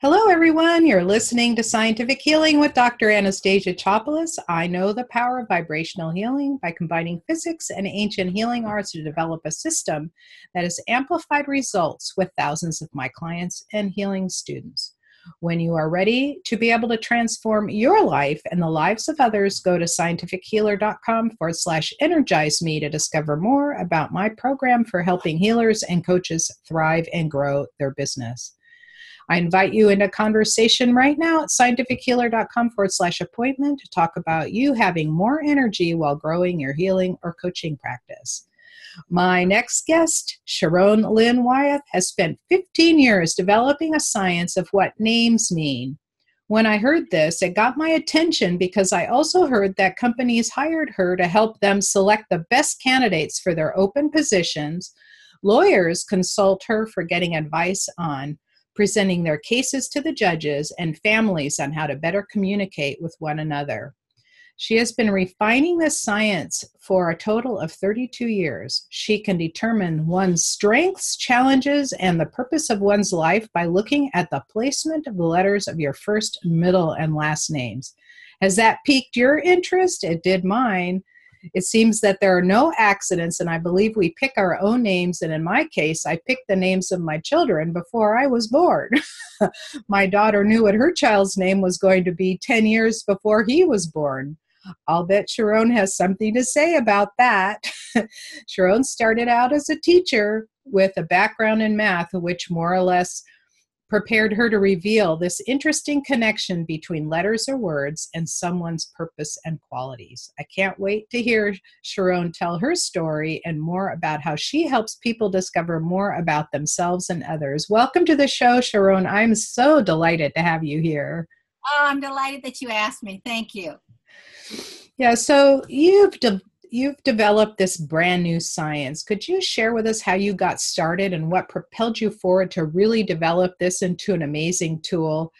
Hello, everyone. You're listening to Scientific Healing with Dr. Anastasia Chopelas. I know the power of vibrational healing by combining physics and ancient healing arts to develop a system that has amplified results with thousands of my clients and healing students. When you are ready to be able to transform your life and the lives of others, go to scientifichealer.com forward slash energize me to discover more about my program for helping healers and coaches thrive and grow their business. I invite you into conversation right now at scientifichealer.com forward slash appointment to talk about you having more energy while growing your healing or coaching practice. My next guest, Sharon Lynn Wyeth, has spent 15 years developing a science of what names mean. When I heard this, it got my attention because I also heard that companies hired her to help them select the best candidates for their open positions. Lawyers consult her for getting advice on presenting their cases to the judges and families on how to better communicate with one another. She has been refining this science for a total of 32 years. She can determine one's strengths, challenges, and the purpose of one's life by looking at the placement of the letters of your first, middle, and last names. Has that piqued your interest? It did mine. It seems that there are no accidents, and I believe we pick our own names. And in my case, I picked the names of my children before I was born. my daughter knew what her child's name was going to be 10 years before he was born. I'll bet Sharon has something to say about that. Sharon started out as a teacher with a background in math, which more or less prepared her to reveal this interesting connection between letters or words and someone's purpose and qualities. I can't wait to hear Sharon tell her story and more about how she helps people discover more about themselves and others. Welcome to the show, Sharon. I'm so delighted to have you here. Oh, I'm delighted that you asked me. Thank you. Yeah, so you've de- you've developed this brand new science. Could you share with us how you got started and what propelled you forward to really develop this into an amazing tool?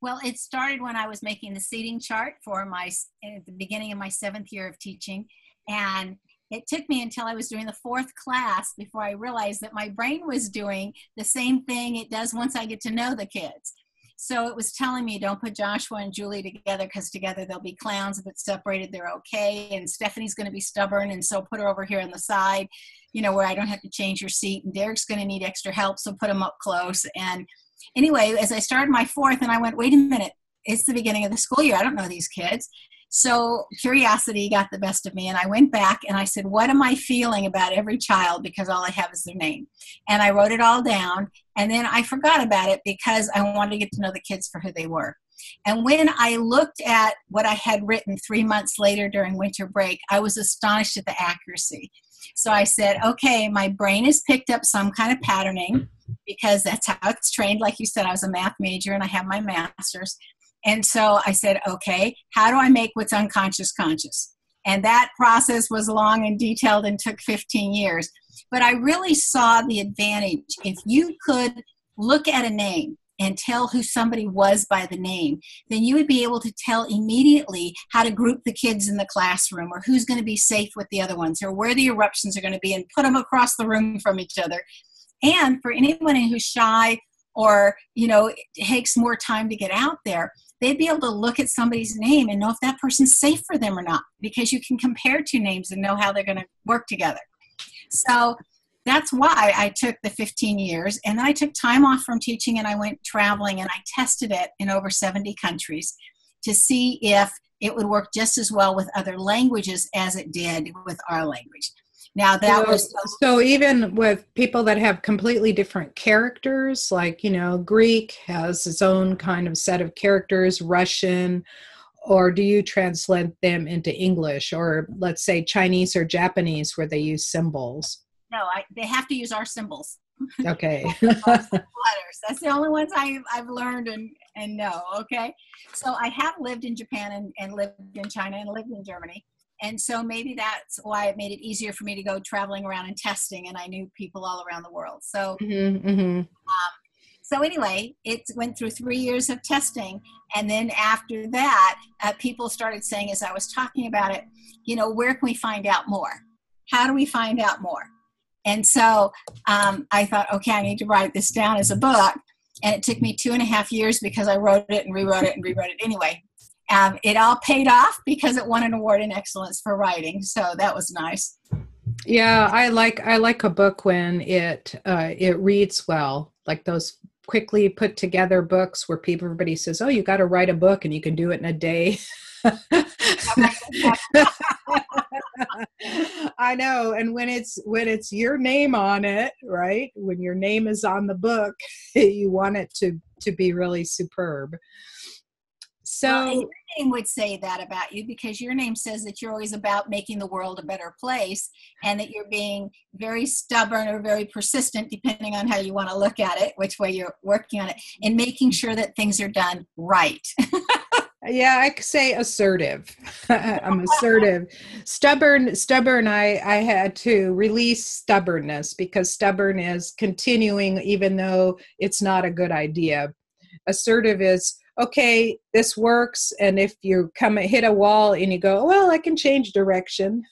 Well, it started when I was making the seating chart for my at eh, the beginning of my seventh year of teaching, and it took me until I was doing the fourth class before I realized that my brain was doing the same thing it does once I get to know the kids. So it was telling me don't put Joshua and Julie together because together they'll be clowns. If it's separated, they're okay. And Stephanie's going to be stubborn, and so put her over here on the side, you know, where I don't have to change her seat. And Derek's going to need extra help, so put him up close. And anyway, as I started my fourth, and I went, wait a minute, it's the beginning of the school year. I don't know these kids. So curiosity got the best of me, and I went back and I said, What am I feeling about every child? Because all I have is their name. And I wrote it all down, and then I forgot about it because I wanted to get to know the kids for who they were. And when I looked at what I had written three months later during winter break, I was astonished at the accuracy. So I said, okay, my brain has picked up some kind of patterning because that's how it's trained. Like you said, I was a math major and I have my master's. And so I said, okay, how do I make what's unconscious conscious? And that process was long and detailed and took 15 years. But I really saw the advantage. If you could look at a name and tell who somebody was by the name, then you would be able to tell immediately how to group the kids in the classroom or who's going to be safe with the other ones or where the eruptions are going to be and put them across the room from each other. And for anyone who's shy or, you know, takes more time to get out there, they'd be able to look at somebody's name and know if that person's safe for them or not because you can compare two names and know how they're going to work together. So that's why I took the 15 years and I took time off from teaching and I went traveling and I tested it in over 70 countries to see if it would work just as well with other languages as it did with our language. Now that so, was so even with people that have completely different characters, like you know, Greek has its own kind of set of characters, Russian, or do you translate them into English, or let's say Chinese or Japanese, where they use symbols? No, I, they have to use our symbols. Okay. letters. That's the only ones I've, I've learned and, and know. Okay. So I have lived in Japan and, and lived in China and lived in Germany and so maybe that's why it made it easier for me to go traveling around and testing and i knew people all around the world so mm-hmm, mm-hmm. Um, so anyway it went through three years of testing and then after that uh, people started saying as i was talking about it you know where can we find out more how do we find out more and so um, i thought okay i need to write this down as a book and it took me two and a half years because I wrote it and rewrote it and rewrote it anyway. Um, it all paid off because it won an award in excellence for writing, so that was nice. Yeah, I like I like a book when it uh, it reads well, like those quickly put together books where people everybody says, "Oh, you got to write a book and you can do it in a day." I know, and when it's when it's your name on it, right? When your name is on the book, you want it to to be really superb. So well, your name would say that about you because your name says that you're always about making the world a better place and that you're being very stubborn or very persistent, depending on how you want to look at it, which way you're working on it, and making sure that things are done right. Uh, yeah i could say assertive. I'm assertive. Stubborn stubborn i i had to release stubbornness because stubborn is continuing even though it's not a good idea. Assertive is okay this works and if you come hit a wall and you go well i can change direction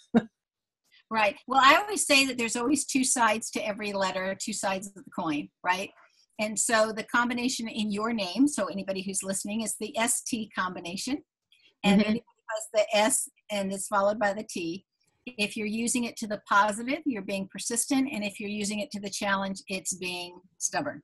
right well i always say that there's always two sides to every letter two sides of the coin right and so the combination in your name, so anybody who's listening, is the ST combination. And mm-hmm. has the S and it's followed by the T. If you're using it to the positive, you're being persistent. And if you're using it to the challenge, it's being stubborn.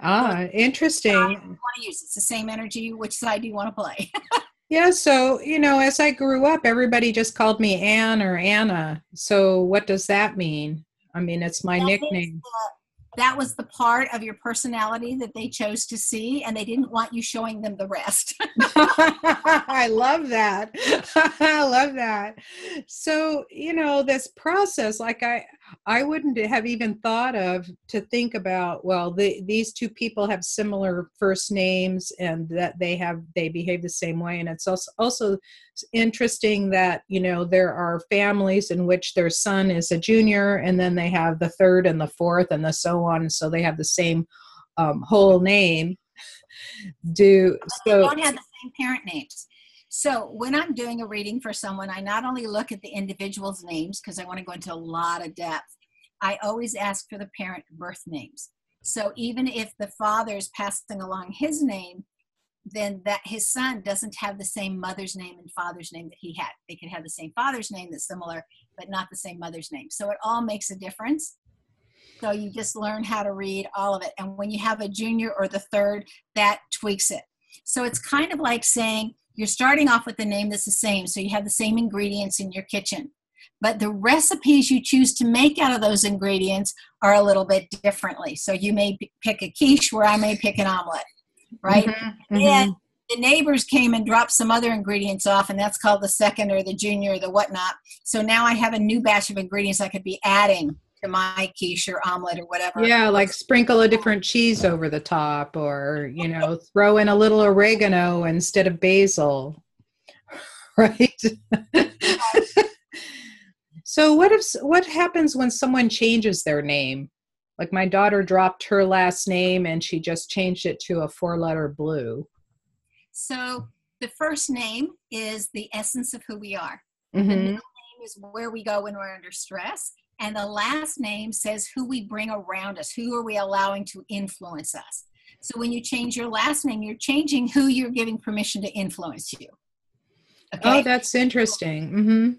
Ah, interesting. You want to use it's the same energy. Which side do you want to play? yeah, so you know, as I grew up, everybody just called me Anne or Anna. So what does that mean? I mean, it's my that nickname that was the part of your personality that they chose to see and they didn't want you showing them the rest i love that i love that so you know this process like i I wouldn't have even thought of to think about well the, these two people have similar first names and that they have they behave the same way. And it's also also interesting that you know there are families in which their son is a junior and then they have the third and the fourth and the so on. So they have the same um, whole name. Do so they don't have the same parent names so when I'm doing a reading for someone, I not only look at the individual's names because I want to go into a lot of depth, I always ask for the parent birth names. So even if the father is passing along his name, then that his son doesn't have the same mother's name and father's name that he had. They could have the same father's name that's similar, but not the same mother's name. So it all makes a difference. So you just learn how to read all of it. And when you have a junior or the third, that tweaks it. So it's kind of like saying, you're starting off with a name that's the same, so you have the same ingredients in your kitchen. But the recipes you choose to make out of those ingredients are a little bit differently. So you may pick a quiche where I may pick an omelet, right? Mm-hmm, mm-hmm. And the neighbors came and dropped some other ingredients off, and that's called the second or the junior or the whatnot. So now I have a new batch of ingredients I could be adding to my quiche or omelet or whatever. Yeah, like sprinkle a different cheese over the top or, you know, throw in a little oregano instead of basil. Right? so what if what happens when someone changes their name? Like my daughter dropped her last name and she just changed it to a four-letter blue. So the first name is the essence of who we are. Mm-hmm. The middle name is where we go when we're under stress and the last name says who we bring around us, who are we allowing to influence us. So when you change your last name, you're changing who you're giving permission to influence you. Okay? Oh, that's interesting. Mm-hmm.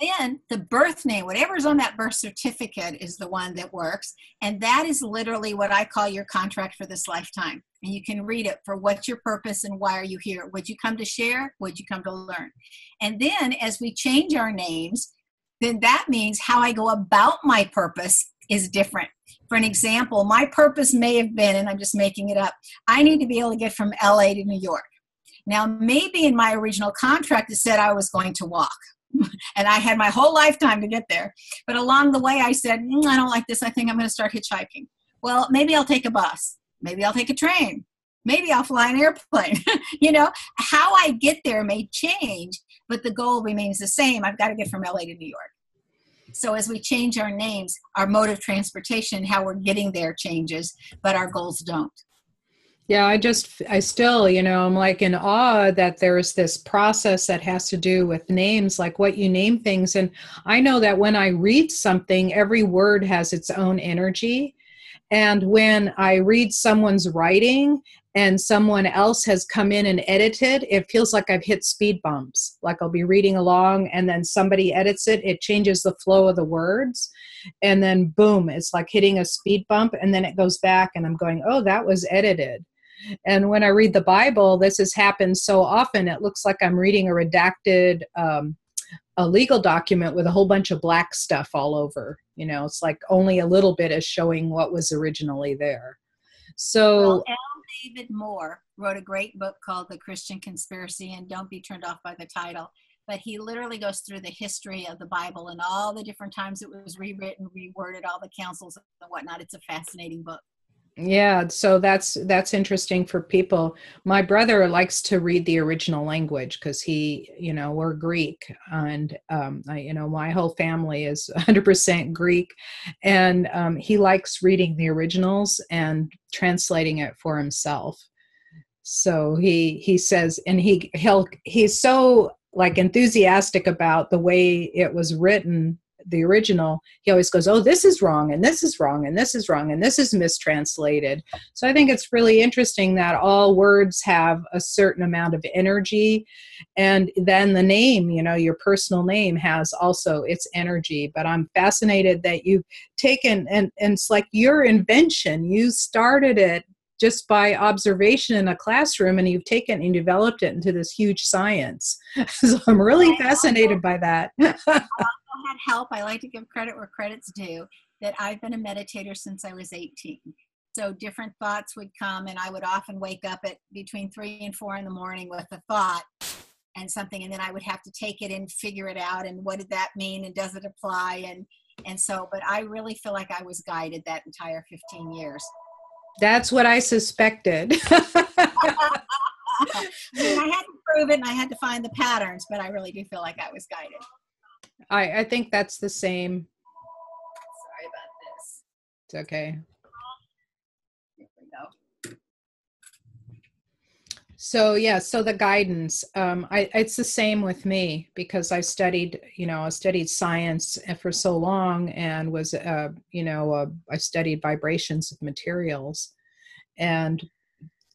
Then the birth name, whatever's on that birth certificate, is the one that works. And that is literally what I call your contract for this lifetime. And you can read it for what's your purpose and why are you here? Would you come to share? Would you come to learn? And then as we change our names, then that means how I go about my purpose is different. For an example, my purpose may have been, and I'm just making it up, I need to be able to get from LA to New York. Now, maybe in my original contract it said I was going to walk. and I had my whole lifetime to get there. But along the way, I said, mm, I don't like this. I think I'm going to start hitchhiking. Well, maybe I'll take a bus. Maybe I'll take a train. Maybe I'll fly an airplane. you know, how I get there may change, but the goal remains the same. I've got to get from LA to New York. So as we change our names, our mode of transportation, how we're getting there changes, but our goals don't. Yeah, I just, I still, you know, I'm like in awe that there's this process that has to do with names, like what you name things. And I know that when I read something, every word has its own energy. And when I read someone's writing and someone else has come in and edited, it feels like I've hit speed bumps. Like I'll be reading along and then somebody edits it, it changes the flow of the words. And then boom, it's like hitting a speed bump. And then it goes back and I'm going, oh, that was edited. And when I read the Bible, this has happened so often, it looks like I'm reading a redacted um, a legal document with a whole bunch of black stuff all over. You know, it's like only a little bit is showing what was originally there. So, well. David Moore wrote a great book called The Christian Conspiracy, and don't be turned off by the title. But he literally goes through the history of the Bible and all the different times it was rewritten, reworded, all the councils and whatnot. It's a fascinating book yeah so that's that's interesting for people. My brother likes to read the original language because he you know we're greek and um, I, you know my whole family is 100% greek and um, he likes reading the originals and translating it for himself. So he he says and he he'll he's so like enthusiastic about the way it was written the original, he always goes, "Oh, this is wrong, and this is wrong, and this is wrong, and this is mistranslated." So I think it's really interesting that all words have a certain amount of energy, and then the name, you know, your personal name has also its energy. But I'm fascinated that you've taken and and it's like your invention. You started it just by observation in a classroom and you've taken and developed it into this huge science so i'm really fascinated by that had help. I like to give credit where credit's due. That I've been a meditator since I was 18. So different thoughts would come, and I would often wake up at between three and four in the morning with a thought and something, and then I would have to take it and figure it out. And what did that mean? And does it apply? And and so, but I really feel like I was guided that entire 15 years. That's what I suspected. I, mean, I had to prove it and I had to find the patterns, but I really do feel like I was guided. I, I think that's the same. Sorry about this. It's okay. Here we go. So yeah, so the guidance, um, I, it's the same with me because I studied, you know, I studied science for so long and was, uh, you know, uh, I studied vibrations of materials, and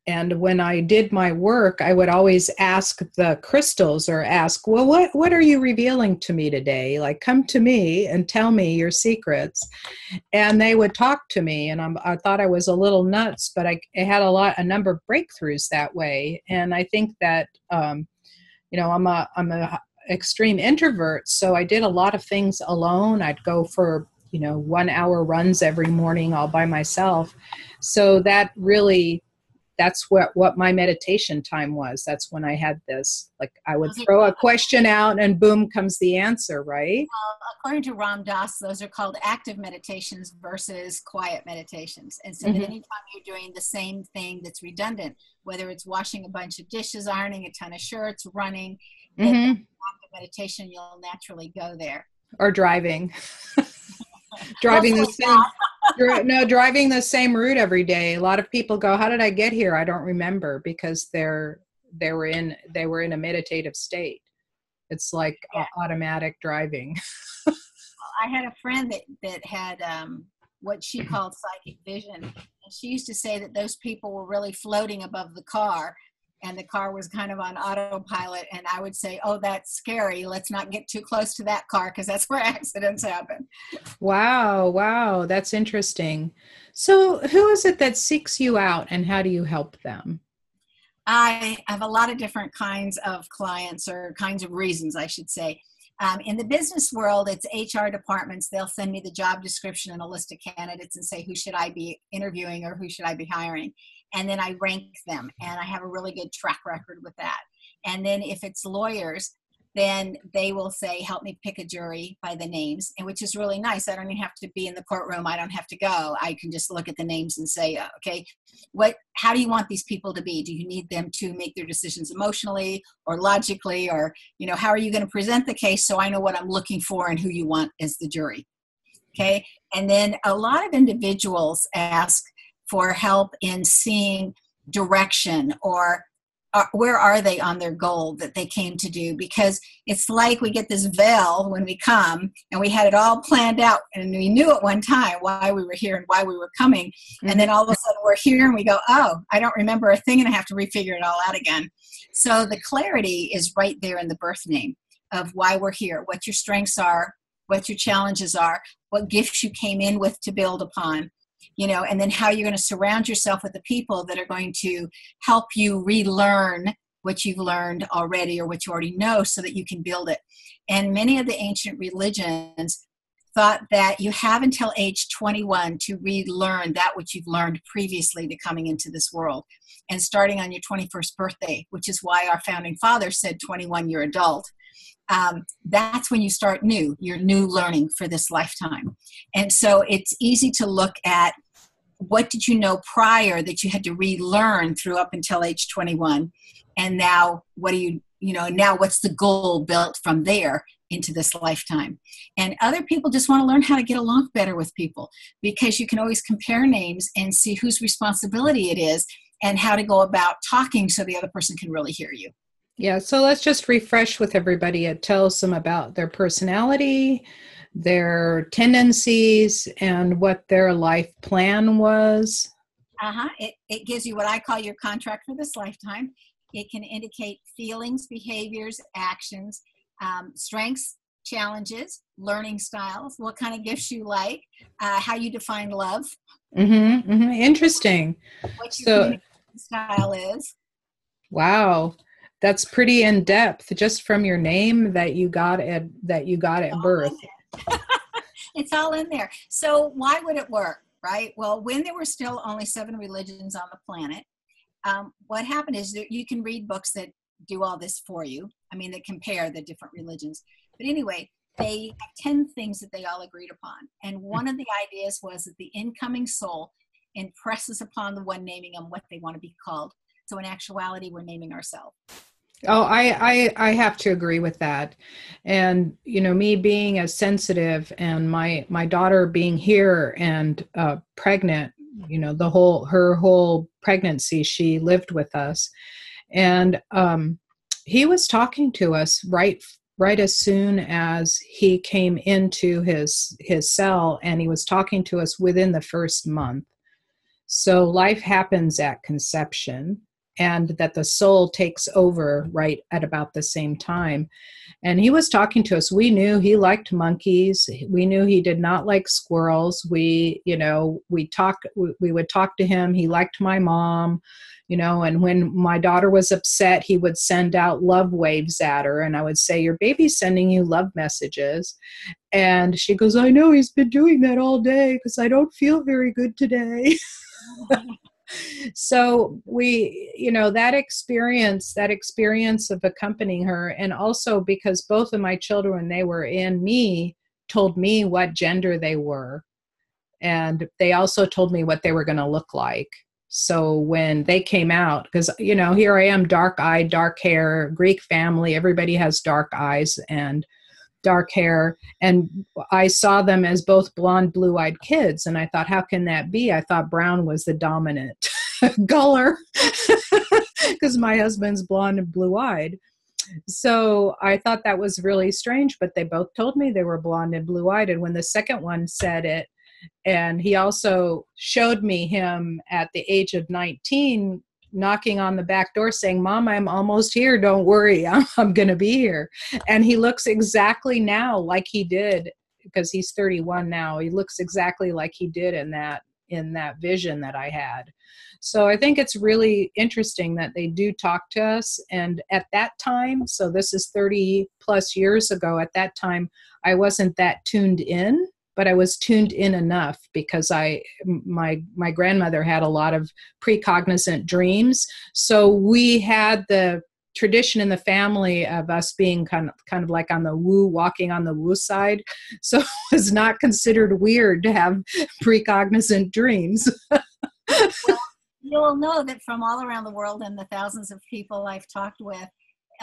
and when i did my work i would always ask the crystals or ask well what what are you revealing to me today? Like come to me and tell me your secrets. And they would talk to me and I'm, i thought i was a little nuts but I, I, had a lot a number of breakthroughs that way. And i think that um, you know i'm a i'm a extreme introvert so i did a lot of things alone. I'd go for you know one hour runs every morning all by myself. So that really that's what what my meditation time was. That's when i had this like i would throw a question out and boom comes the answer right? Well, according to ram dass those are called active meditations versus quiet meditations. And so mm-hmm. that anytime you're doing the same thing that's redundant whether it's washing a bunch of dishes ironing a ton of shirts running mm-hmm. meditation you'll naturally go there. Or driving. Driving the same no driving the same route every day. A lot of people go how did i get here? I don't remember because they're they were in they were in a meditative state. It's like yeah. automatic driving. I had a friend that that had um, what she called psychic vision. And she used to say that those people were really floating above the car and the car was kind of on autopilot and i would say oh that's scary. Let's not get too close to that car because that's where accidents happen. Wow wow. That's interesting. So who is it that seeks you out and how do you help them? I have a lot of different kinds of clients or kinds of reasons i should say. Um, in the business world, it's HR departments. They'll send me the job description and a list of candidates and say, who should I be interviewing or who should I be hiring? And then I rank them, and I have a really good track record with that. And then if it's lawyers, then they will say, help me pick a jury by the names, and which is really nice. I don't even have to be in the courtroom. I don't have to go. I can just look at the names and say, uh, okay, what, how do you want these people to be? Do you need them to make their decisions emotionally or logically, or, you know, how are you going to present the case so I know what I'm looking for and who you want as the jury? Okay. And then a lot of individuals ask for help in seeing direction or are, where are they on their goal that they came to do because it's like we get this veil when we come and we had it all planned out and we knew at one time why we were here and why we were coming mm-hmm. and then all of a sudden we're here and we go oh i don't remember a thing and i have to refigure it all out again so the clarity is right there in the birth name of why we're here what your strengths are what your challenges are what gifts you came in with to build upon you know and then how you're going to surround yourself with the people that are going to help you relearn what you've learned already or what you already know so that you can build it. And many of the ancient religions thought that you have until age 21 to relearn that which you've learned previously to coming into this world and starting on your 21st birthday which is why our founding father said 21 year adult um, that's when you start new, your new learning for this lifetime. And so it's easy to look at what did you know prior that you had to relearn through up until age 21 and now what do you you know now what's the goal built from there into this lifetime and other people just want to learn how to get along better with people because you can always compare names and see whose responsibility it is and how to go about talking so the other person can really hear you yeah, so let's just refresh with everybody. It tells them about their personality, their tendencies, and what their life plan was. Uh huh. It, it gives you what I call your contract for this lifetime. It can indicate feelings, behaviors, actions, um, strengths, challenges, learning styles, what kind of gifts you like, uh, how you define love. Mm-hmm, mm-hmm. Interesting. What your so, style is. Wow that's pretty in depth just from your name that you got at that you got at birth. it's all in there. So why would it work right? Well when there were still only seven religions on the planet um, what happened is that you can read books that do all this for you. I mean that compare the different religions. But anyway they have 10 things that they all agreed upon. And one of the ideas was that the incoming soul impresses upon the one naming them what they want to be called. So in actuality we're naming ourselves Oh, I, I I have to agree with that, and you know, me being as sensitive, and my my daughter being here and uh, pregnant, you know, the whole her whole pregnancy, she lived with us, and um, he was talking to us right right as soon as he came into his his cell, and he was talking to us within the first month. So life happens at conception and that the soul takes over right at about the same time. And he was talking to us. We knew he liked monkeys. We knew he did not like squirrels. We, you know, we talk. We, would talk to him. He liked my mom, you know. And when my daughter was upset, he would send out love waves at her, and I would say, "Your baby's sending you love messages." And she goes, "I know he's been doing that all day because I don't feel very good today." so we you know that experience that experience of accompanying her and also because both of my children they were in me told me what gender they were. And they also told me what they were going to look like. So when they came out because you know here i am dark eyed dark hair greek family everybody has dark eyes and dark hair and i saw them as both blonde blue-eyed kids and i thought how can that be? I thought brown was the dominant color because my husband's blonde and blue-eyed. So i thought that was really strange but they both told me they were blonde and blue-eyed and when the second one said it and he also showed me him at the age of 19 knocking on the back door saying, Mom, I'm almost here. Don't worry. I'm, I'm going to be here. And he looks exactly now like he did because he's 31 now. He looks exactly like he did in that in that vision that I had. So I think it's really interesting that they do talk to us. And at that time, so this is 30 plus years ago, at that time, I wasn't that tuned in but I was tuned in enough because I my my grandmother had a lot of precognizant dreams. So we had the tradition in the family of us being kind of kind of like on the woo walking on the woo side. So it was not considered weird to have precognizant dreams. well, you'll know that from all around the world and the thousands of people I've talked with,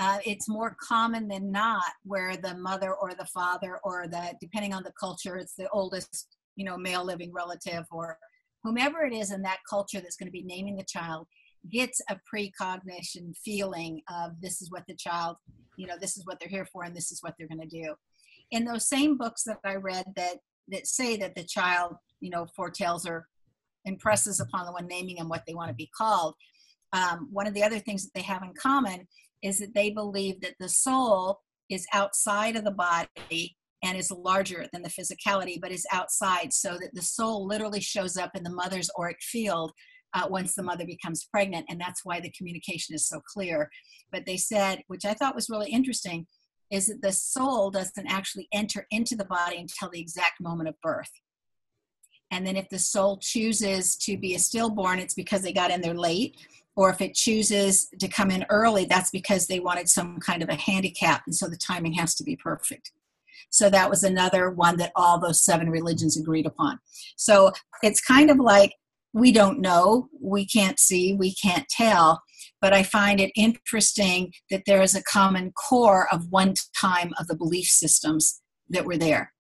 uh, it's more common than not where the mother or the father or the depending on the culture it's the oldest you know male living relative or whomever it is in that culture that's going to be naming the child gets a precognition feeling of this is what the child, you know, this is what they're here for and this is what they're going to do. In those same books that I read that that say that the child, you know, foretells or impresses upon the one naming them what they want to be called. Um, one of the other things that they have in common is that they believe that the soul is outside of the body and is larger than the physicality, but is outside, so that the soul literally shows up in the mother's auric field uh, once the mother becomes pregnant, and that's why the communication is so clear. But they said, which I thought was really interesting, is that the soul doesn't actually enter into the body until the exact moment of birth. And then if the soul chooses to be a stillborn, it's because they got in there late. Or if it chooses to come in early, that's because they wanted some kind of a handicap. And so the timing has to be perfect. So that was another one that all those seven religions agreed upon. So it's kind of like we don't know, we can't see, we can't tell. But I find it interesting that there is a common core of one time of the belief systems that were there.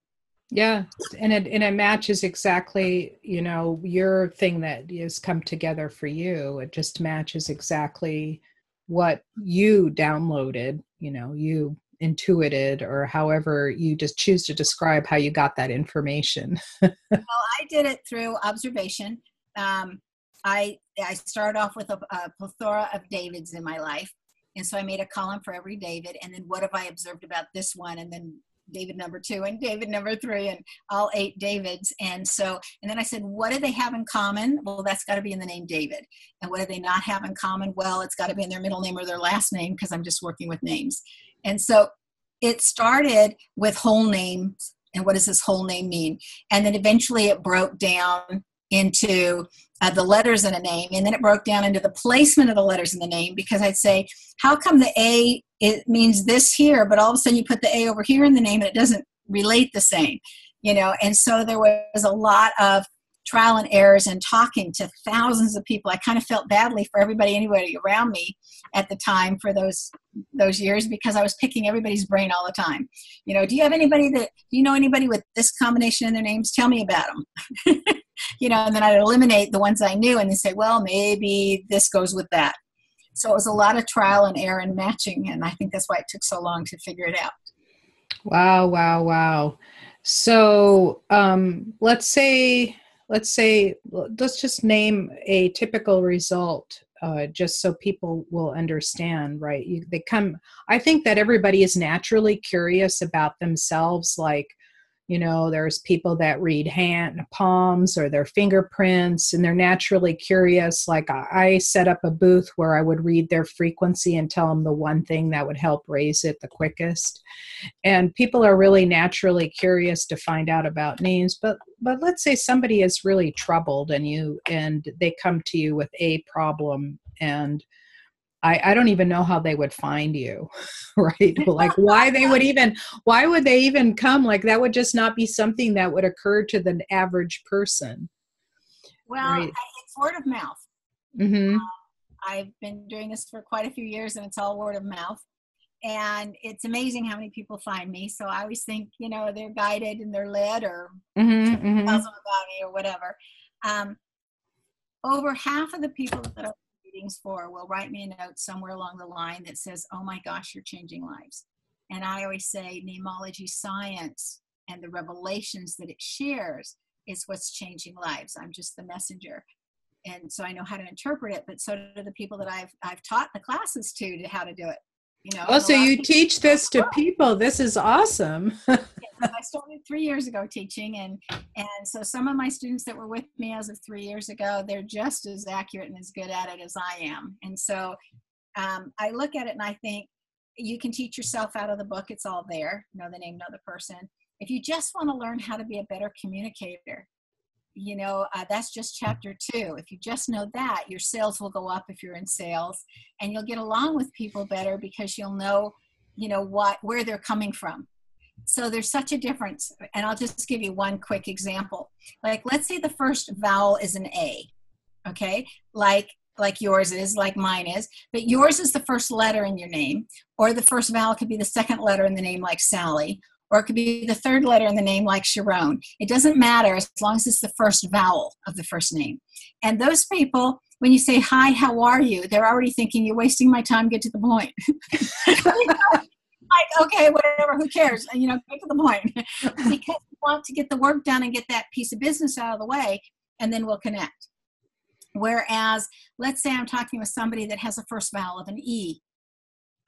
Yeah, and it and it matches exactly, you know, your thing that has come together for you. It just matches exactly what you downloaded, you know, you intuited or however you just choose to describe how you got that information. well, I did it through observation. Um, I I started off with a, a plethora of Davids in my life, and so I made a column for every David, and then what have I observed about this one, and then David number two and David number three and all eight Davids. And so, and then I said, what do they have in common? Well, that's got to be in the name David. And what do they not have in common? Well, it's got to be in their middle name or their last name because I'm just working with names. And so it started with whole names and what does this whole name mean? And then eventually it broke down into uh, the letters in a name and then it broke down into the placement of the letters in the name because i'd say how come the a it means this here but all of a sudden you put the a over here in the name and it doesn't relate the same you know? And so there was a lot of trial and errors and talking to thousands of people. I kind of felt badly for everybody anybody around me at the time for those those years because i was picking everybody's brain all the time. You know do you have anybody that do you know anybody with this combination in their names? Tell me about them you know, and then I'd eliminate the ones I knew and then say, well, maybe this goes with that. So it was a lot of trial and error and matching, and I think that's why it took so long to figure it out. Wow, wow, wow. So um, let's say, let's say, let's just name a typical result uh, just so people will understand, right? You, they come, I think that everybody is naturally curious about themselves, like, you know there's people that read hand palms or their fingerprints and they're naturally curious. Like i set up a booth where i would read their frequency and tell them the one thing that would help raise it the quickest. And people are really naturally curious to find out about names but but let's say somebody is really troubled and you and they come to you with a problem and I, I don't even know how they would find you, right? like why they would even why would they even come? Like that would just not be something that would occur to the average person. Well, right? it's word of mouth. Mm-hmm. Uh, I've been doing this for quite a few years, and it's all word of mouth. And it's amazing how many people find me. So I always think, you know, they're guided and they're led, or mm-hmm, mm-hmm. them about me, or whatever. Um, over half of the people that are readings for will write me a note somewhere along the line that says, Oh my gosh, you're changing lives. And I always say, namology science and the revelations that it shares is what's changing lives. I'm just the messenger. And so I know how to interpret it, but so do the people that I've I've taught the classes to to how to do it. You know. Oh, so you teach this to people. This is awesome. I started three years ago teaching, and and so some of my students that were with me as of three years ago, they're just as accurate and as good at it as I am. And so um, I look at it and I think you can teach yourself out of the book. It's all there. Know the name, know the person. If you just want to learn how to be a better communicator, you know uh, that's just chapter two if you just know that your sales will go up if you're in sales and you'll get along with people better because you'll know you know what where they're coming from so there's such a difference. And I'll just give you one quick example. Like let's say the first vowel is an A, okay? Like like yours is, like mine is, but yours is the first letter in your name, or the first vowel could be the second letter in the name like Sally, or it could be the third letter in the name like Sharon. It doesn't matter as long as it's the first vowel of the first name. And those people when you say hi, how are you? They're already thinking you're wasting my time. Get to the point. like, okay, whatever, who cares? You know, get to the point. because we want to get the work done and get that piece of business out of the way, and then we'll connect. Whereas, let's say I'm talking with somebody that has a first vowel of an E.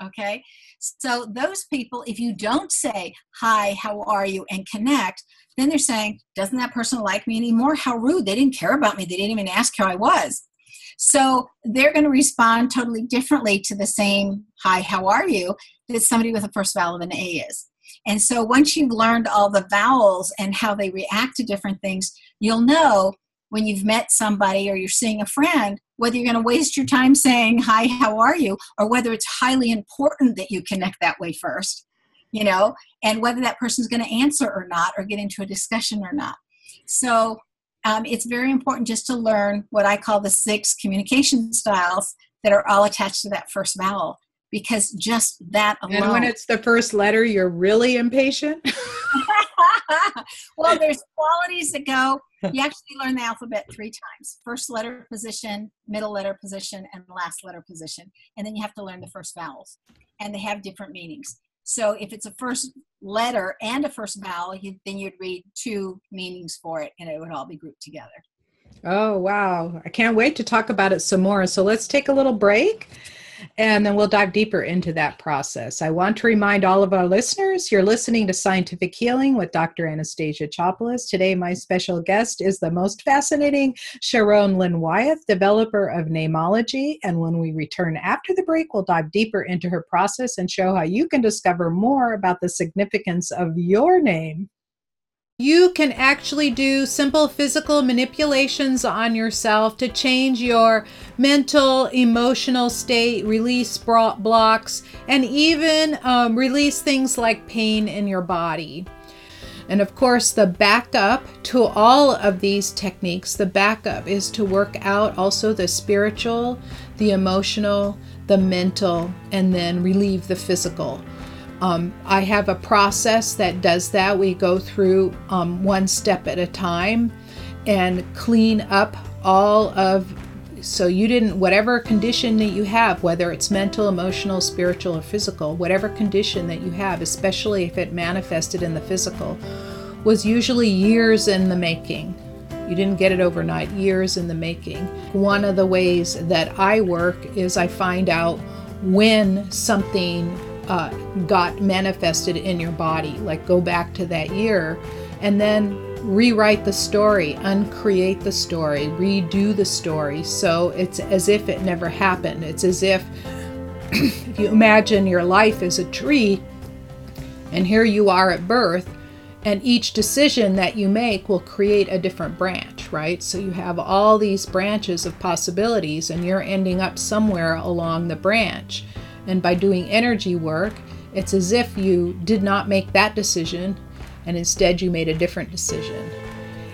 Okay, so those people, if you don't say, Hi, how are you, and connect, then they're saying, Doesn't that person like me anymore? How rude. They didn't care about me. They didn't even ask how I was. So they're going to respond totally differently to the same, Hi, how are you, that somebody with a first vowel of an A is. And so once you've learned all the vowels and how they react to different things, you'll know when you've met somebody or you're seeing a friend whether you're going to waste your time saying hi how are you? or whether it's highly important that you connect that way first you know and whether that person's going to answer or not or get into a discussion or not. So um, it's very important just to learn what i call the six communication styles that are all attached to that first vowel because just that alone. And when it's the first letter, you're really impatient. well, there's qualities that go. You actually learn the alphabet three times: first letter position, middle letter position, and last letter position. And then you have to learn the first vowels, and they have different meanings. So if it's a first letter and a first vowel, you, then you'd read two meanings for it, and it would all be grouped together. Oh, wow. I can't wait to talk about it some more. So let's take a little break and then we'll dive deeper into that process. I want to remind all of our listeners you're listening to Scientific Healing with Dr. Anastasia Chopelas. Today, my special guest is the most fascinating Sharon Lynn Wyeth, developer of Namology. And when we return after the break, we'll dive deeper into her process and show how you can discover more about the significance of your name you can actually do simple physical manipulations on yourself to change your mental, emotional state, release blocks, and even um, release things like pain in your body. And of course, the backup to all of these techniques, the backup is to work out also the spiritual, the emotional, the mental, and then relieve the physical. Um, I have a process that does that. We go through um, one step at a time and clean up all of so you didn't whatever condition that you have whether it's mental emotional spiritual or physical whatever condition that you have especially if it manifested in the physical was usually years in the making you didn't get it overnight years in the making one of the ways that i work is i find out when something uh, got manifested in your body. Like go back to that year and then rewrite the story, uncreate the story, redo the story. So it's as if it never happened. It's as if, if you imagine your life as a tree and here you are at birth. And each decision that you make will create a different branch, right? So you have all these branches of possibilities, and you're ending up somewhere along the branch. And by doing energy work, it's as if you did not make that decision and instead you made a different decision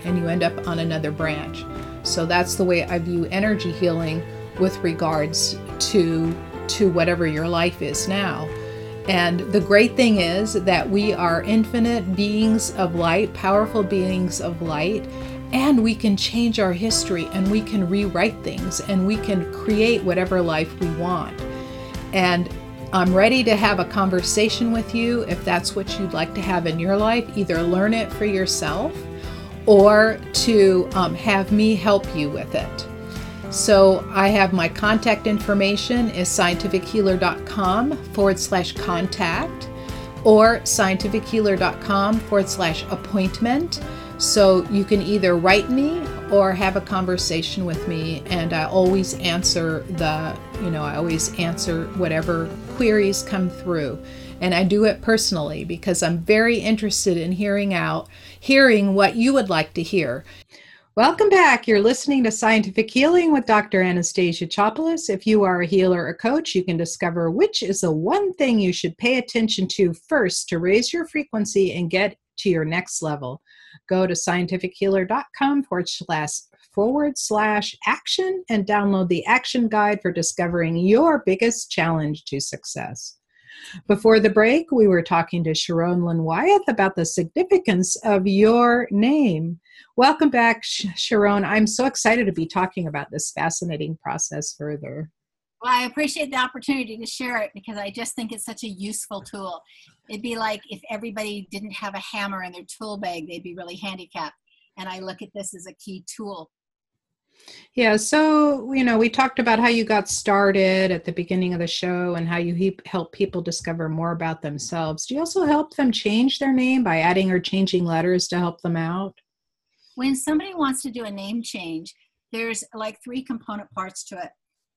and you end up on another branch. So that's the way I view energy healing with regards to to whatever your life is now. And the great thing is that we are infinite beings of light, powerful beings of light, and we can change our history and we can rewrite things and we can create whatever life we want. And I'm ready to have a conversation with you if that's what you'd like to have in your life. Either learn it for yourself or to um, have me help you with it. So I have my contact information is scientifichealer.com forward slash contact or scientifichealer.com forward slash appointment. So you can either write me or have a conversation with me, and I always answer the, you know, I always answer whatever queries come through. And I do it personally because I'm very interested in hearing out, hearing what you would like to hear. Welcome back. You're listening to Scientific Healing with Dr. Anastasia Chopelas. If you are a healer or coach, you can discover which is the one thing you should pay attention to first to raise your frequency and get to your next level go to scientifichealer.com forward slash forward slash action and download the action guide for discovering your biggest challenge to success. Before the break, we were talking to Sharon Lynn Wyeth about the significance of your name. Welcome back, Sharon. I'm so excited to be talking about this fascinating process further. Well, I appreciate the opportunity to share it because I just think it's such a useful tool. It'd be like if everybody didn't have a hammer in their tool bag, they'd be really handicapped. And I look at this as a key tool. Yeah, so you know, we talked about how you got started at the beginning of the show and how you help people discover more about themselves. Do you also help them change their name by adding or changing letters to help them out? When somebody wants to do a name change, there's like three component parts to it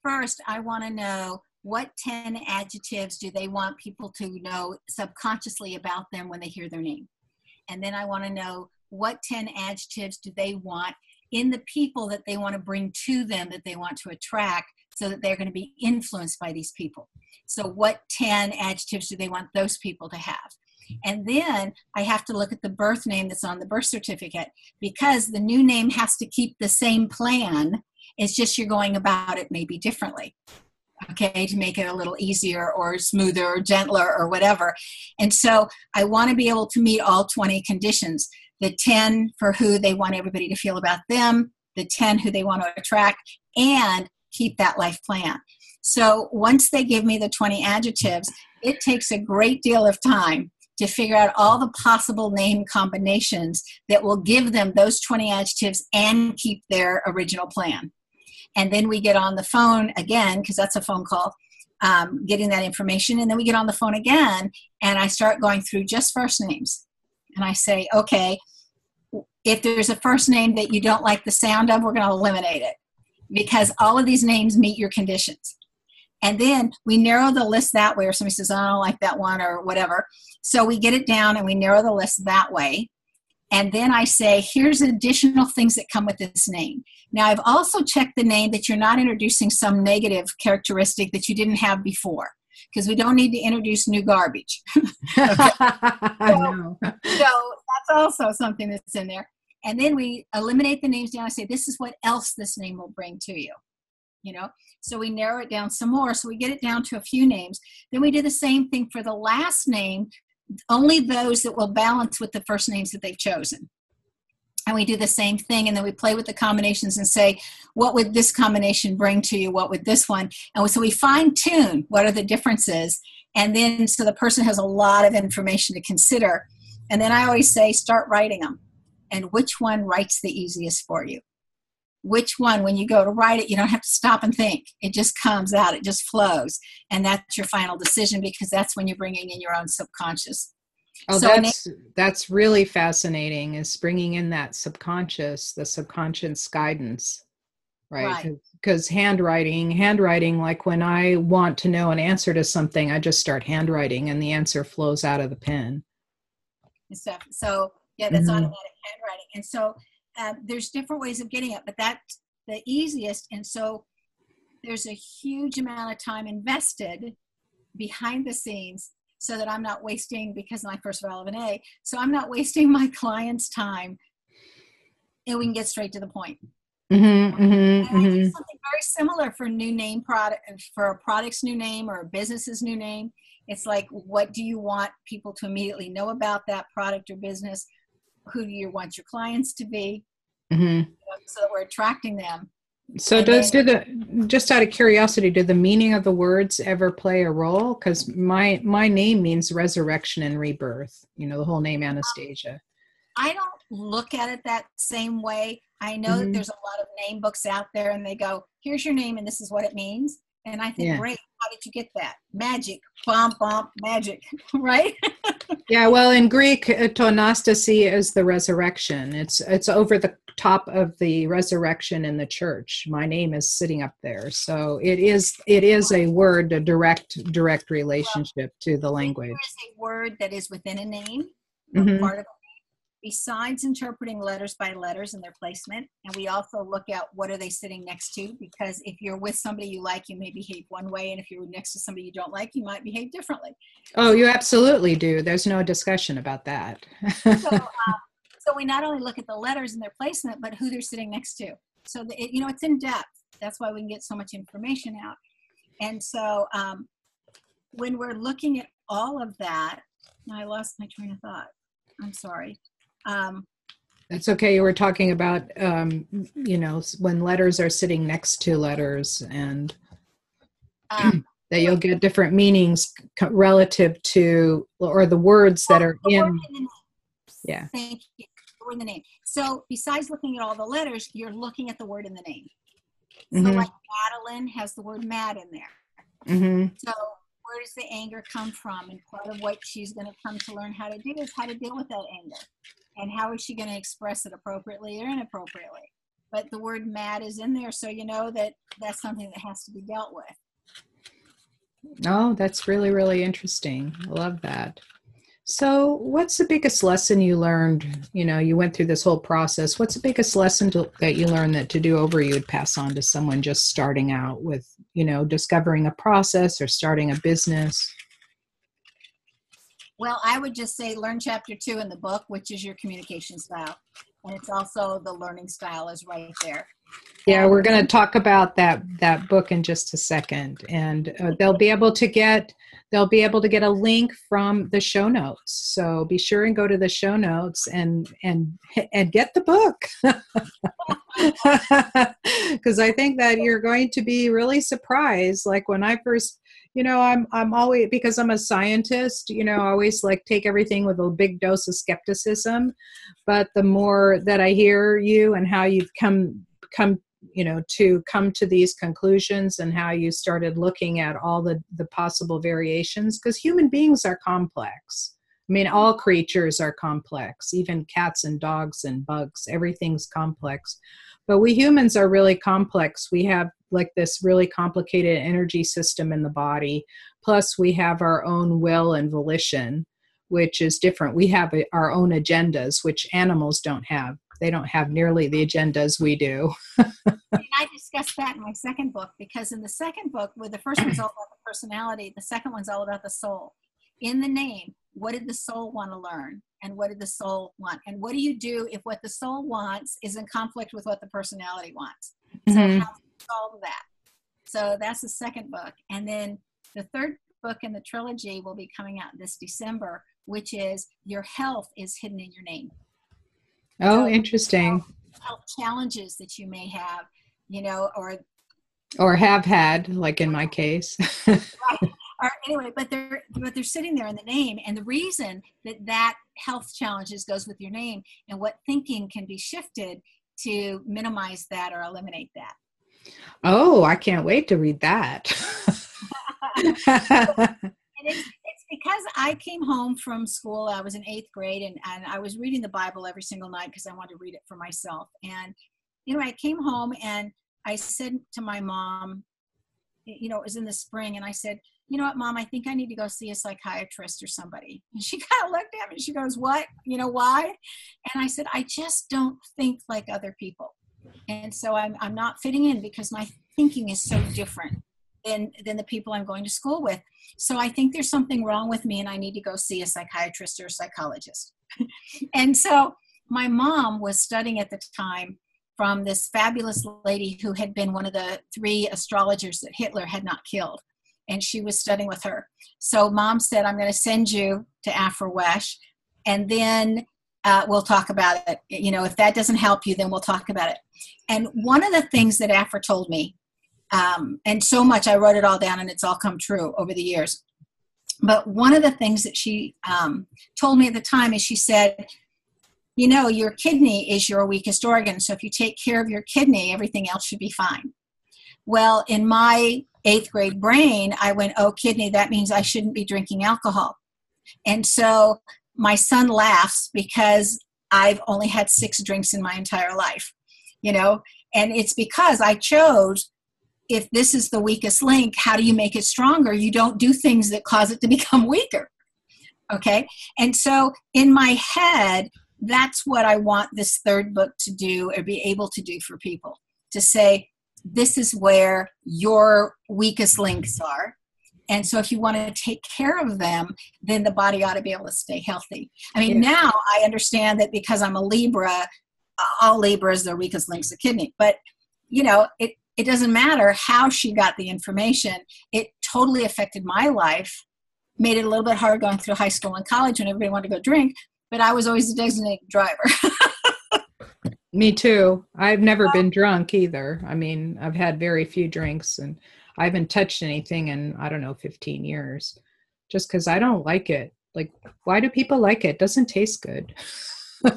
first, I want to know what 10 adjectives do they want people to know subconsciously about them when they hear their name? And then I want to know what 10 adjectives do they want in the people that they want to bring to them that they want to attract so that they're going to be influenced by these people. So, what 10 adjectives do they want those people to have? And then I have to look at the birth name that's on the birth certificate because the new name has to keep the same plan it's just you're going about it maybe differently okay, to make it a little easier or smoother or gentler or whatever. And so I want to be able to meet all 20 conditions the 10 for who they want everybody to feel about them, the 10 who they want to attract, and keep that life plan. So once they give me the 20 adjectives, it takes a great deal of time to figure out all the possible name combinations that will give them those 20 adjectives and keep their original plan and then we get on the phone again because that's a phone call um, getting that information. And then we get on the phone again and i start going through just first names. And i say okay if there's a first name that you don't like the sound of we're going to eliminate it because all of these names meet your conditions. And then we narrow the list that way or somebody says i don't like that one or whatever. So we get it down and we narrow the list that way. And then I say, here's additional things that come with this name. Now, I've also checked the name that you're not introducing some negative characteristic that you didn't have before, because we don't need to introduce new garbage. so, so that's also something that's in there. And then we eliminate the names down and say, this is what else this name will bring to you. You know, so we narrow it down some more. So we get it down to a few names. Then we do the same thing for the last name only those that will balance with the first names that they've chosen. And we do the same thing, and then we play with the combinations and say, what would this combination bring to you? What would this one? And so we fine tune what are the differences. And then so the person has a lot of information to consider. And then I always say, start writing them. And which one writes the easiest for you? which one when you go to write it you don't have to stop and think it just comes out it just flows and that's your final decision because that's when you're bringing in your own subconscious oh so that's it, that's really fascinating is bringing in that subconscious the subconscious guidance right because right. handwriting handwriting like when i want to know an answer to something i just start handwriting and the answer flows out of the pen so, so yeah that's mm-hmm. automatic handwriting and so uh, there's different ways of getting it, but that's the easiest. And so there's a huge amount of time invested behind the scenes so that I'm not wasting because my first relevant A. So I'm not wasting my client's time, and we can get straight to the point. Mm-hmm, mm-hmm, mm-hmm. Something very similar for new name product for a product's new name or a business's new name. It's like, what do you want people to immediately know about that product or business? who do you want your clients to be mm-hmm. you know, so that we're attracting them so does do the just out of curiosity do the meaning of the words ever play a role because my my name means resurrection and rebirth you know the whole name anastasia i don't look at it that same way i know mm-hmm. that there's a lot of name books out there and they go here's your name and this is what it means and I think, yeah. great, how did you get that? Magic, bomb, bomb, magic, right? yeah, well, in Greek, uh, to anastasi is the resurrection. It's it's over the top of the resurrection in the church. My name is sitting up there, so it is it is a word, a direct direct relationship to the language. There's a word that is within a name, mm-hmm. part of besides interpreting letters by letters and their placement and we also look at what are they sitting next to because if you're with somebody you like you may behave one way and if you're next to somebody you don't like you might behave differently oh you absolutely do there's no discussion about that so, uh, so we not only look at the letters and their placement but who they're sitting next to so the, it, you know it's in depth that's why we can get so much information out and so um, when we're looking at all of that, I lost my train of thought. I'm sorry. Um, That's okay. You were talking about, um, you know, when letters are sitting next to letters and um, that you'll get different meanings relative to, or the words that are in. in. Yeah. Thank you. Word in the name. So besides looking at all the letters, you're looking at the word in the name. So Mhm. like Madeline has the word mad in there. hmm So where does the anger come from? And part of what she's going to come to learn how to do is how to deal with that anger. And how is she going to express it appropriately or inappropriately? But the word mad is in there, so you know that that's something that has to be dealt with. Oh, that's really, really interesting. I love that. So, what's the biggest lesson you learned? You know, you went through this whole process. What's the biggest lesson to, that you learned that to do over you would pass on to someone just starting out with, you know, discovering a process or starting a business? Well, I would just say learn chapter two in the book, which is your communication style. And it's also the learning style is right there. Yeah, we're going to talk about that that book in just a second, and uh, they'll be able to get they'll be able to get a link from the show notes. So be sure and go to the show notes and and and get the book because I think that you're going to be really surprised. Like when I first, you know, I'm I'm always because I'm a scientist. You know, I always like take everything with a big dose of skepticism. But the more that I hear you and how you've come come you know to come to these conclusions and how you started looking at all the the possible variations because human beings are complex. I mean all creatures are complex even cats and dogs and bugs everything's complex. But we humans are really complex. We have like this really complicated energy system in the body. Plus we have our own will and volition which is different. We have eh, our own agendas which animals don't have they don't have nearly the agendas we do I discussed that in my second book because in the second book, where the first one's all about the personality, the second one's all about the soul. In the name, what did the soul want to learn? And what did the soul want? And what do you do if what the soul wants is in conflict with what the personality wants? So Mhm. how do you solve that? So that's the second book. And then the third book in the trilogy will be coming out this December, which is Your Health is Hidden in Your Name. Oh interesting. Health challenges that you may have, you know, or or have had like in my case. Or anyway, but they're but they're sitting there in the name, and the reason that that health challenges goes with your name, and what thinking can be shifted to minimize that or eliminate that. oh i can't wait to read that. And it's because I came home from school. I was in eighth grade, and and I was reading the Bible every single night because I wanted to read it for myself. And you know, I came home and I said to my mom, you know, it was in the spring, and I said, you know what, mom, I think I need to go see a psychiatrist or somebody. And she kind of looked at me. She goes, what? You know why? And I said, I just don't think like other people, and so I'm I'm not fitting in because my thinking is so different than than the people I'm going to school with. So I think there's something wrong with me, and I need to go see a psychiatrist or a psychologist. and so my mom was studying at the time from this fabulous lady who had been one of the three astrologers that Hitler had not killed. And she was studying with her. So mom said, I'm going to send you to Afra Wesh, and then uh, we'll talk about it. You know, if that doesn't help you, then we'll talk about it. And one of the things that Afra told me, um, and so much, I wrote it all down and it's all come true over the years. But one of the things that she um, told me at the time is she said, you know, your kidney is your weakest organ. So if you take care of your kidney, everything else should be fine. Well, in my eighth grade brain, I went, oh, kidney, that means I shouldn't be drinking alcohol. And so my son laughs because I've only had six drinks in my entire life, you know, and it's because I chose if this is the weakest link, how do you make it stronger? You don't do things that cause it to become weaker. Okay. And so in my head, that's what I want this third book to do or be able to do for people to say, this is where your weakest links are. And so, if you want to take care of them, then the body ought to be able to stay healthy. I mean, Yeah. now I understand that because I'm a Libra, all Libras, their weakest link's the kidney. But, you know, it, it doesn't matter how she got the information, it totally affected my life made it a little bit hard going through high school and college when everybody wanted to go drink. But I was always the designated driver. Me too. I've never been drunk either. I mean, I've had very few drinks and I haven't touched anything in, I don't know, 15 years just because I don't like it. Like, why do people like it? it doesn't taste good. well,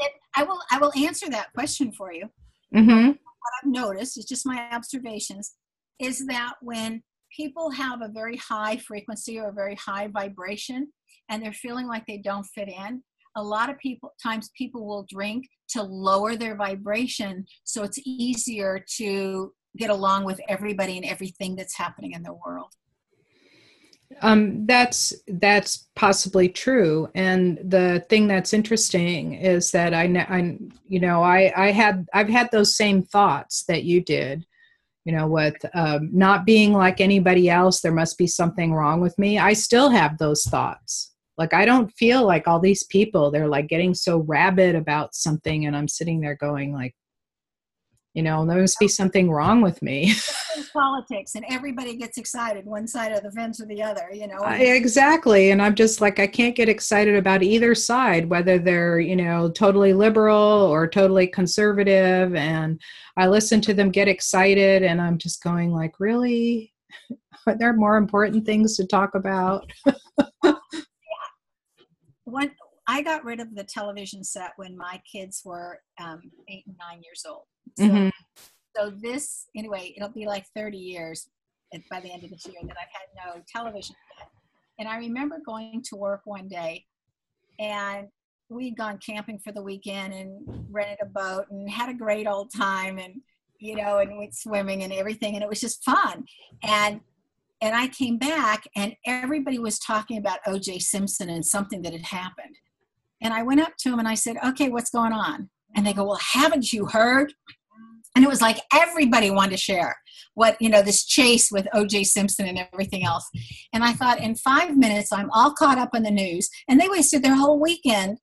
it, I will. I will answer that question for you. Mm-hmm. What I've noticed, it's just my observations is that when people have a very high frequency or a very high vibration and they're feeling like they don't fit in, a lot of people times people will drink to lower their vibration so it's easier to get along with everybody and everything that's happening in the world. Um, that's that's possibly true, and the thing that's interesting is that I, I, you know, I I had I've had those same thoughts that you did, you know, with um, not being like anybody else. There must be something wrong with me. I still have those thoughts. Like I don't feel like all these people. They're like getting so rabid about something, and I'm sitting there going like, you know there must be something wrong with me politics and everybody gets excited one side of the fence or the other you know I, exactly and i'm just like i can't get excited about either side whether they're you know totally liberal or totally conservative and i listen to them get excited and i'm just going like really are there more important things to talk about yeah. One, I got rid of the television set when my kids were um, eight and nine years old. So, mm-hmm. So this, anyway, it'll be like 30 years by the end of this year that I've had no television set. And I remember going to work one day and we'd gone camping for the weekend and rented a boat and had a great old time and, you know, and went swimming and everything. And it was just fun. And and I came back and everybody was talking about OJ Simpson and something that had happened. And I went up to him and I said, okay, what's going on? And they go, well, haven't you heard? And it was like everybody wanted to share what, you know, this chase with OJ Simpson and everything else. And I thought, in five minutes, I'm all caught up in the news. And they wasted their whole weekend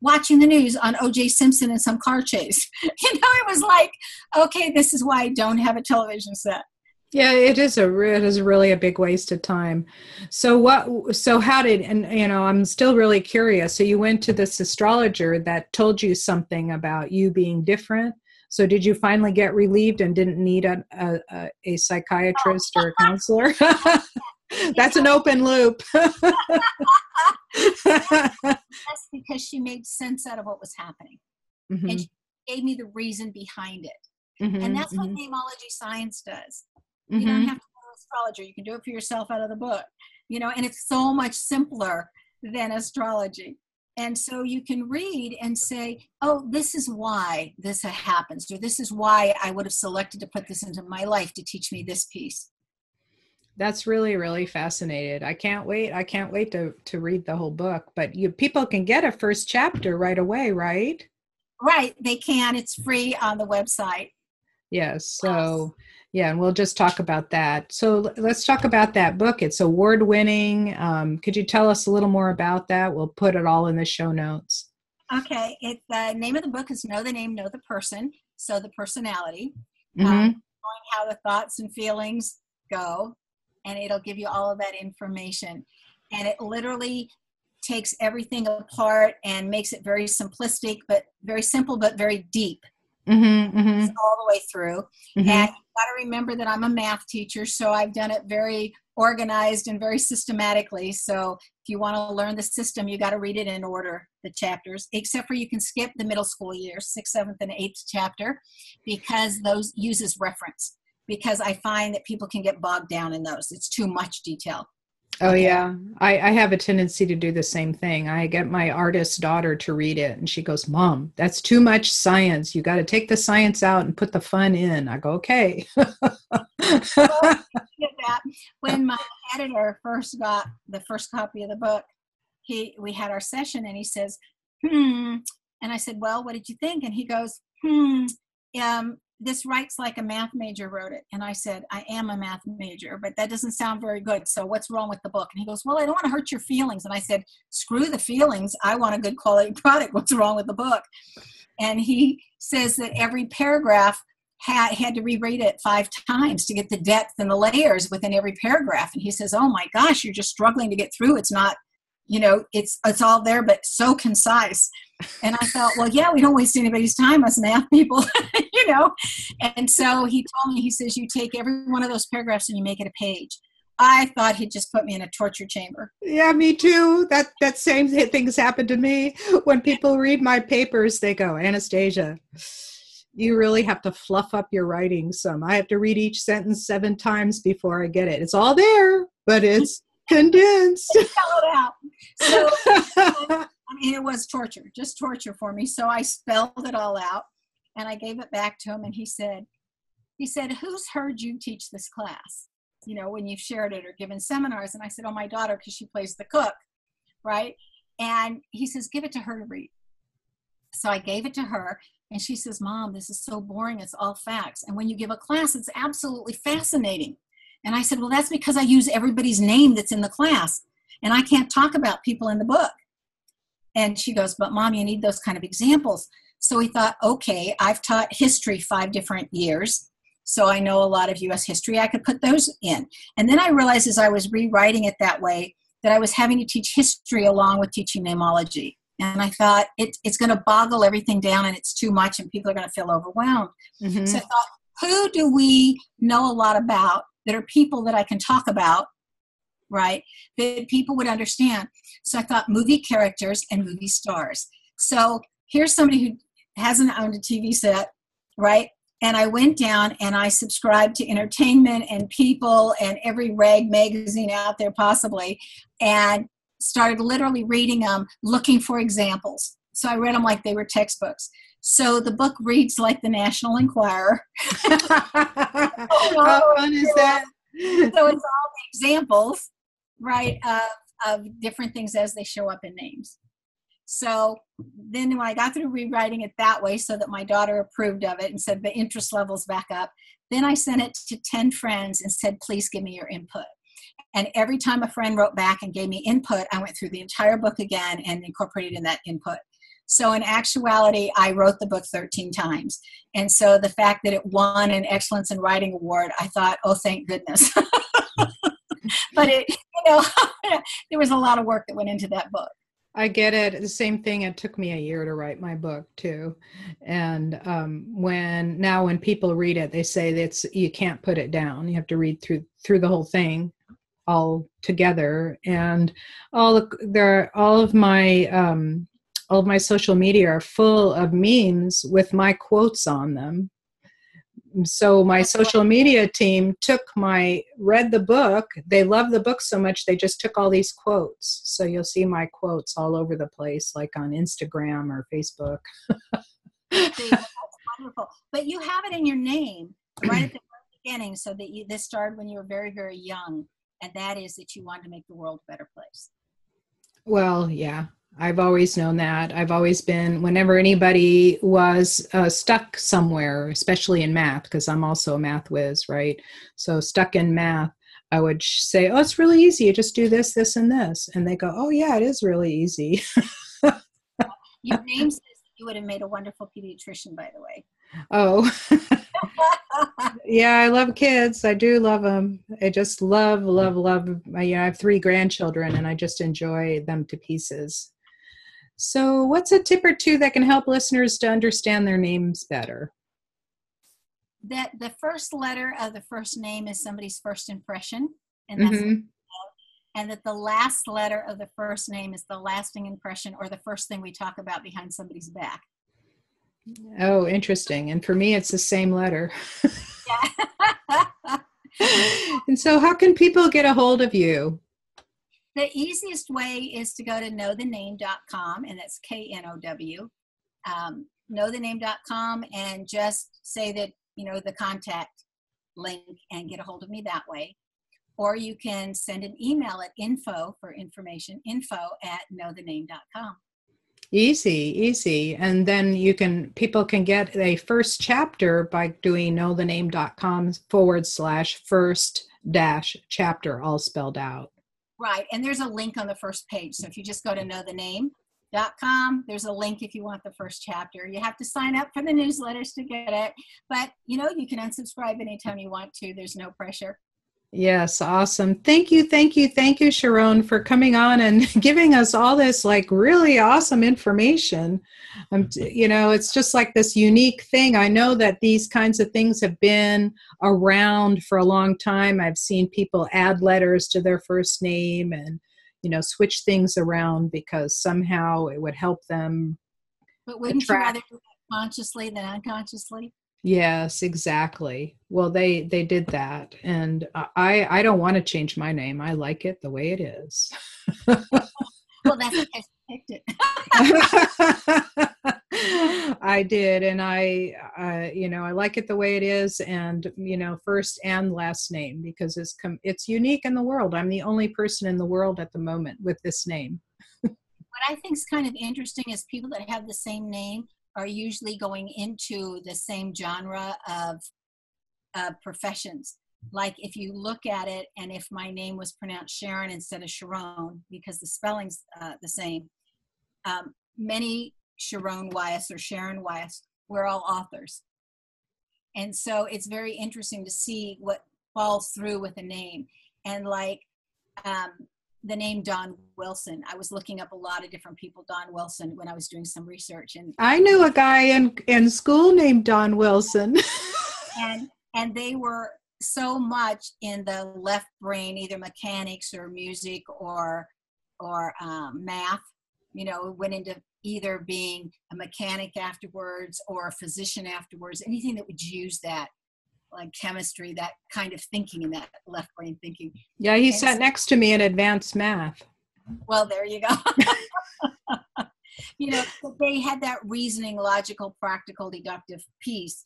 watching the news on OJ Simpson and some car chase. You know, it was like, okay, this is why I don't have a television set. Yeah, it is a it is really a big waste of time. So what? So how did and you know I'm still really curious. So you went to this astrologer that told you something about you being different. So did you finally get relieved and didn't need a a, a psychiatrist or a counselor? That's an open loop. That's because she made sense out of what was happening, mm-hmm. and she gave me the reason behind it. Mm-hmm, and that's mm-hmm. what namology science does Mm-hmm. You don't have to go to astrologer. You can do it for yourself out of the book. You know, and it's so much simpler than astrology. And so you can read and say, oh, this is why this happens, or this is why I would have selected to put this into my life to teach me this piece. That's really, really fascinating. I can't wait. I can't wait to, to read the whole book. But you people can get a first chapter right away, right? Right, they can. It's free on the website. Yes. So yeah, and we'll just talk about that. So let's talk about that book. It's award winning. Um, could you tell us a little more about that? We'll put it all in the show notes. Okay. It, the name of the book is Know the Name, Know the Person. So the personality, mm-hmm. um, how the thoughts and feelings go, and it'll give you all of that information. And it literally takes everything apart and makes it very simplistic, but very simple, but very deep. Mm-hmm, mm-hmm. all the way through. Mm-hmm. And got to remember that I'm a math teacher, so I've done it very organized and very systematically. So if you want to learn the system, you got to read it in order, the chapters, except for you can skip the middle school years, sixth, seventh, and eighth chapter, because those uses reference. Because I find that people can get bogged down in those. It's too much detail. Oh yeah, I, I have a tendency to do the same thing. I get my artist daughter to read it, and she goes, "Mom, that's too much science. You got to take the science out and put the fun in." I go, "Okay." when my editor first got the first copy of the book, he we had our session, and he says, "Hmm," and I said, "Well, what did you think?" And he goes, "Hmm." Um, this writes like a math major wrote it. And I said, I am a math major, but that doesn't sound very good. So what's wrong with the book? And he goes, Well, I don't want to hurt your feelings. And I said, Screw the feelings. I want a good quality product. What's wrong with the book? And he says that every paragraph had had to reread it five times to get the depth and the layers within every paragraph. And he says, "Oh my gosh, you're just struggling to get through. It's not, you know, it's it's all there, but so concise." And I thought, well, yeah, we don't waste anybody's time as math people, you know. And so he told me, he says, you take every one of those paragraphs and you make it a page. I thought he'd just put me in a torture chamber. Yeah, me too. That that same things happened to me. When people read my papers, they go, Anastasia, you really have to fluff up your writing some. I have to read each sentence seven times before I get it. It's all there, but it's condensed. Tell it out. So I mean it was torture, just torture for me. So I spelled it all out and I gave it back to him and he said, he said, Who's heard you teach this class? you know, when you've shared it or given seminars. And I said, Oh, my daughter, because she plays the cook, right? And he says, Give it to her to read. So I gave it to her, and she says, Mom, this is so boring. It's all facts. And when you give a class, it's absolutely fascinating. And I said, Well, that's because I use everybody's name that's in the class, and I can't talk about people in the book. And she goes, But mom, you need those kind of examples. So we thought, okay, I've taught history five different years so I know a lot of US history. I could put those in. And then I realized as I was rewriting it that way that I was having to teach history along with teaching namology. And I thought it, it's going to boggle everything down and it's too much and people are going to feel overwhelmed. Mm-hmm. So I thought, who do we know a lot about that are people that I can talk about, right? That people would understand. So I thought movie characters and movie stars. So here's somebody who hasn't owned a TV set, right? and I went down and I subscribed to entertainment and people and every rag magazine out there possibly and started literally reading them looking for examples. So I read them like they were textbooks. So the book reads like the National Enquirer. How fun is that? so it's all the examples, right, of, of different things as they show up in names. So then when I got through rewriting it that way so that my daughter approved of it and said the interest levels back up, then I sent it to 10 friends and said, please give me your input. And every time a friend wrote back and gave me input, I went through the entire book again and incorporated in that input. So in actuality, I wrote the book 13 times. And so the fact that it won an Excellence in Writing Award, I thought, oh, thank goodness. but it, you know, there was a lot of work that went into that book. I get it. The same thing. It took me a year to write my book too, and um, when now when people read it, they say that's you can't put it down. You have to read through through the whole thing all together. And all the, there, all of my um, all of my social media are full of memes with my quotes on them. So my social media team took my read the book. They love the book so much they just took all these quotes. So you'll see my quotes all over the place like on instagram or facebook. That's wonderful. But you have it in your name right at the beginning so that you this started when you were very very young and that is that you wanted to make the world a better place. Well yeah I've always known that. I've always been, whenever anybody was uh, stuck somewhere, especially in math, because I'm also a math whiz, right? So, stuck in math, I would say, Oh, it's really easy. You just do this, this, and this. And they go, Oh, yeah, it is really easy. Your name says you would have made a wonderful pediatrician, by the way. Oh, yeah, I love kids. I do love them. I just love, love, love. I, I have three grandchildren and I just enjoy them to pieces. So, what's a tip or two that can help listeners to understand their names better? That the first letter of the first name is somebody's first impression, and that's mm-hmm. and that the last letter of the first name is the lasting impression or the first thing we talk about behind somebody's back. Oh, interesting. And for me, it's the same letter. and so, how can people get a hold of you? The easiest way is to go to knowthename.com, and that's K N O W. Um, knowthename.com, and just say that, you know, the contact link and get a hold of me that way. Or you can send an email at info for information, info at knowthename.com. Easy, easy. And then you can, people can get a first chapter by doing knowthename.com forward slash first dash chapter all spelled out. Right. And there's a link on the first page. So if you just go to know the name. There's a link if you want the first chapter. You have to sign up for the newsletters to get it, but you know, you can unsubscribe anytime you want to. There's no pressure. Yes, awesome. Thank you, thank you, thank you, Sharon, for coming on and giving us all this like really awesome information. Um, you know, it's just like this unique thing. I know that these kinds of things have been around for a long time. I've seen people add letters to their first name and, you know, switch things around because somehow it would help them. But wouldn't attract. you rather do that consciously than unconsciously? Yes, exactly. Well, they they did that, and I I don't want to change my name. I like it the way it is. well, that's because you picked it. I did, and I, uh, you know, I like it the way it is, and you know, first and last name because it's com- it's unique in the world. I'm the only person in the world at the moment with this name. what I think is kind of interesting is people that have the same name are usually going into the same genre of uh, professions. Like if you look at it, and if my name was pronounced Sharon instead of Sharon, because the spelling's uh, the same, um, many Sharon Wyeth or Sharon Wyeth were all authors. And so it's very interesting to see what falls through with a name. And like um, the name Don Wilson. I was looking up a lot of different people, Don Wilson, when I was doing some research. And I knew a guy in in school named Don Wilson. and and they were so much in the left brain, either mechanics or music or or um, math. You know, went into either being a mechanic afterwards or a physician afterwards. Anything that would use that like chemistry, that kind of thinking and that left brain thinking. Yeah, he and sat so, next to me in advanced math. Well, there you go. you know, they had that reasoning, logical, practical, deductive piece.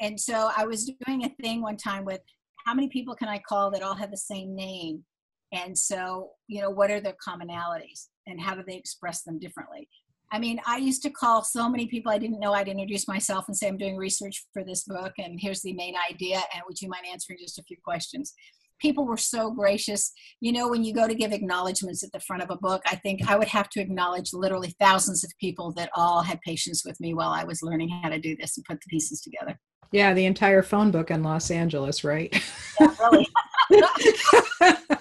And so I was doing a thing one time with how many people can I call that all have the same name? And so, you know, what are their commonalities and how do they express them differently? I mean, I used to call so many people I didn't know. I'd introduce myself and say, I'm doing research for this book, and here's the main idea. And would you mind answering just a few questions? People were so gracious. You know, when you go to give acknowledgments at the front of a book, I think I would have to acknowledge literally thousands of people that all had patience with me while I was learning how to do this and put the pieces together. Yeah, the entire phone book in Los Angeles, right? Yeah, really.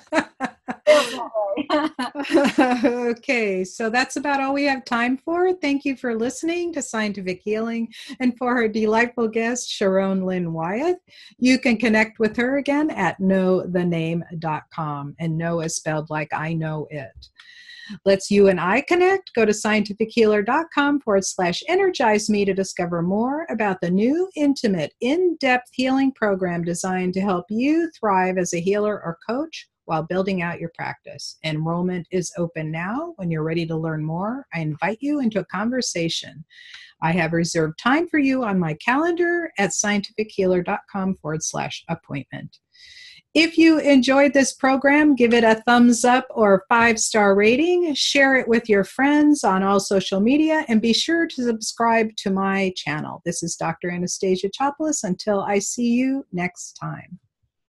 okay, so that's about all we have time for. Thank you for listening to Scientific Healing and for our delightful guest, Sharon Lynn Wyeth. You can connect with her again at knowthename.com, and know is spelled like I know it. Let's you and I connect. Go to scientifichealer.com forward slash energize me to discover more about the new, intimate, in depth healing program designed to help you thrive as a healer or coach while building out your practice. Enrollment is open now. When you're ready to learn more, I invite you into a conversation. I have reserved time for you on my calendar at scientifichealer.com forward slash appointment. If you enjoyed this program, give it a thumbs up or five star rating, share it with your friends on all social media, and be sure to subscribe to my channel. This is Dr. Anastasia Chopelas. Until I see you next time.